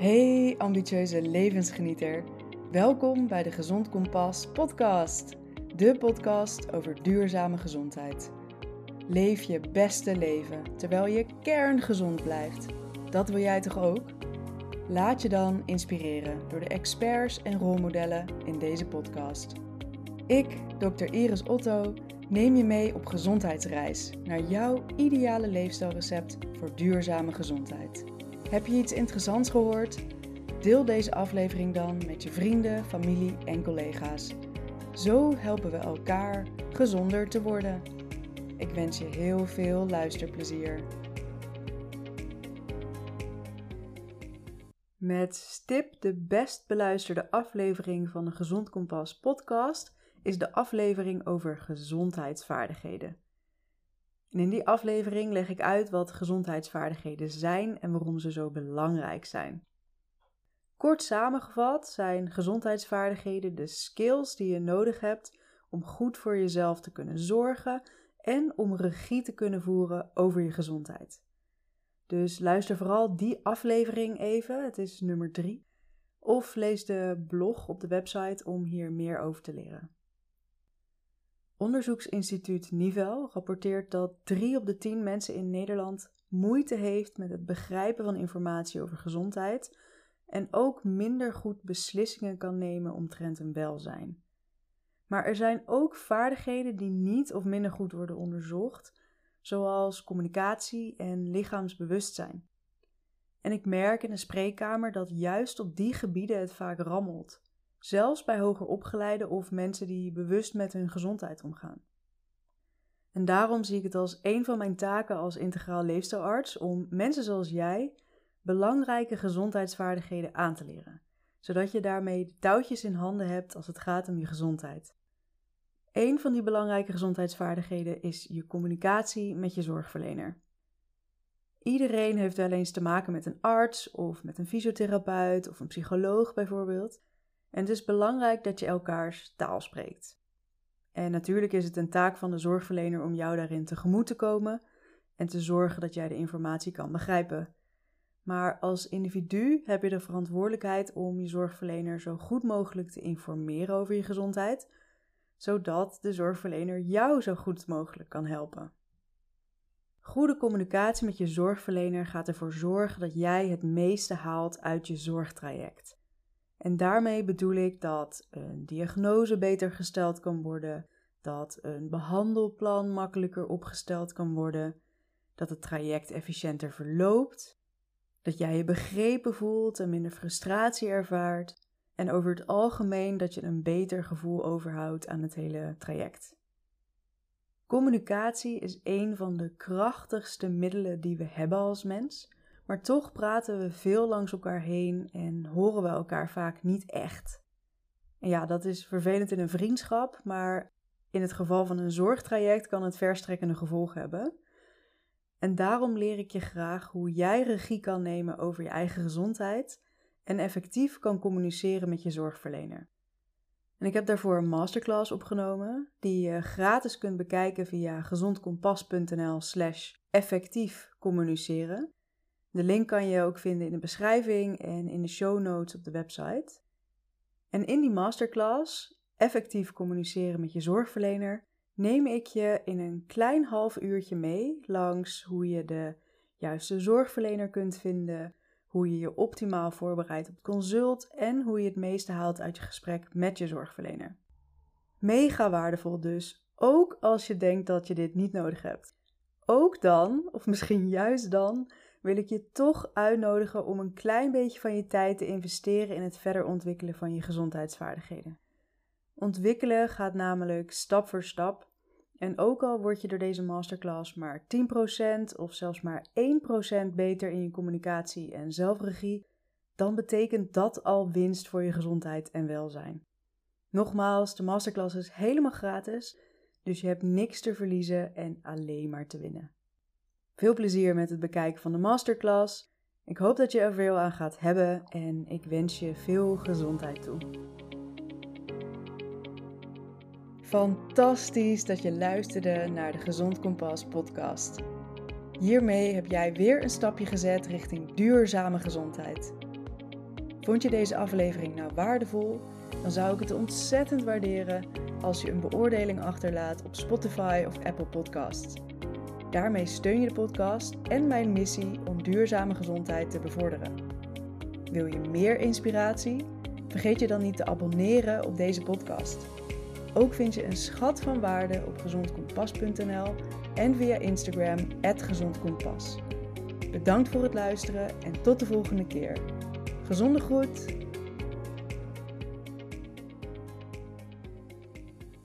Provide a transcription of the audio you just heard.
Hey ambitieuze levensgenieter. Welkom bij de Gezond Kompas podcast. De podcast over duurzame gezondheid. Leef je beste leven terwijl je kerngezond blijft. Dat wil jij toch ook? Laat je dan inspireren door de experts en rolmodellen in deze podcast. Ik, Dr. Iris Otto, neem je mee op gezondheidsreis naar jouw ideale leefstijlrecept voor duurzame gezondheid. Heb je iets interessants gehoord? Deel deze aflevering dan met je vrienden, familie en collega's. Zo helpen we elkaar gezonder te worden. Ik wens je heel veel luisterplezier. Met stip de best beluisterde aflevering van de Gezond Kompas podcast is de aflevering over gezondheidsvaardigheden. En in die aflevering leg ik uit wat gezondheidsvaardigheden zijn en waarom ze zo belangrijk zijn. Kort samengevat zijn gezondheidsvaardigheden de skills die je nodig hebt om goed voor jezelf te kunnen zorgen en om regie te kunnen voeren over je gezondheid. Dus luister vooral die aflevering even, het is nummer 3, of lees de blog op de website om hier meer over te leren. Onderzoeksinstituut Nivel rapporteert dat 3 op de 10 mensen in Nederland moeite heeft met het begrijpen van informatie over gezondheid en ook minder goed beslissingen kan nemen omtrent hun welzijn. Maar er zijn ook vaardigheden die niet of minder goed worden onderzocht, zoals communicatie en lichaamsbewustzijn. En ik merk in de spreekkamer dat juist op die gebieden het vaak rammelt zelfs bij hoger opgeleiden of mensen die bewust met hun gezondheid omgaan. En daarom zie ik het als een van mijn taken als integraal leefstijlarts om mensen zoals jij belangrijke gezondheidsvaardigheden aan te leren, zodat je daarmee de touwtjes in handen hebt als het gaat om je gezondheid. Een van die belangrijke gezondheidsvaardigheden is je communicatie met je zorgverlener. Iedereen heeft wel eens te maken met een arts of met een fysiotherapeut of een psycholoog bijvoorbeeld. En het is belangrijk dat je elkaars taal spreekt. En natuurlijk is het een taak van de zorgverlener om jou daarin tegemoet te komen en te zorgen dat jij de informatie kan begrijpen. Maar als individu heb je de verantwoordelijkheid om je zorgverlener zo goed mogelijk te informeren over je gezondheid, zodat de zorgverlener jou zo goed mogelijk kan helpen. Goede communicatie met je zorgverlener gaat ervoor zorgen dat jij het meeste haalt uit je zorgtraject. En daarmee bedoel ik dat een diagnose beter gesteld kan worden, dat een behandelplan makkelijker opgesteld kan worden, dat het traject efficiënter verloopt, dat jij je begrepen voelt en minder frustratie ervaart en over het algemeen dat je een beter gevoel overhoudt aan het hele traject. Communicatie is een van de krachtigste middelen die we hebben als mens maar toch praten we veel langs elkaar heen en horen we elkaar vaak niet echt. En ja, dat is vervelend in een vriendschap, maar in het geval van een zorgtraject kan het verstrekkende gevolgen hebben. En daarom leer ik je graag hoe jij regie kan nemen over je eigen gezondheid en effectief kan communiceren met je zorgverlener. En ik heb daarvoor een masterclass opgenomen, die je gratis kunt bekijken via gezondkompas.nl/slash effectief communiceren. De link kan je ook vinden in de beschrijving en in de show notes op de website. En in die masterclass, effectief communiceren met je zorgverlener, neem ik je in een klein half uurtje mee langs hoe je de juiste zorgverlener kunt vinden, hoe je je optimaal voorbereidt op het consult en hoe je het meeste haalt uit je gesprek met je zorgverlener. Mega waardevol dus, ook als je denkt dat je dit niet nodig hebt. Ook dan, of misschien juist dan, wil ik je toch uitnodigen om een klein beetje van je tijd te investeren in het verder ontwikkelen van je gezondheidsvaardigheden. Ontwikkelen gaat namelijk stap voor stap. En ook al word je door deze masterclass maar 10% of zelfs maar 1% beter in je communicatie en zelfregie, dan betekent dat al winst voor je gezondheid en welzijn. Nogmaals, de masterclass is helemaal gratis, dus je hebt niks te verliezen en alleen maar te winnen. Veel plezier met het bekijken van de masterclass. Ik hoop dat je er veel aan gaat hebben en ik wens je veel gezondheid toe. Fantastisch dat je luisterde naar de Gezond Kompas podcast. Hiermee heb jij weer een stapje gezet richting duurzame gezondheid. Vond je deze aflevering nou waardevol? Dan zou ik het ontzettend waarderen als je een beoordeling achterlaat op Spotify of Apple Podcasts. Daarmee steun je de podcast en mijn missie om duurzame gezondheid te bevorderen. Wil je meer inspiratie? Vergeet je dan niet te abonneren op deze podcast. Ook vind je een schat van waarde op gezondkompas.nl en via Instagram @gezondkompas. Bedankt voor het luisteren en tot de volgende keer. Gezonde groet.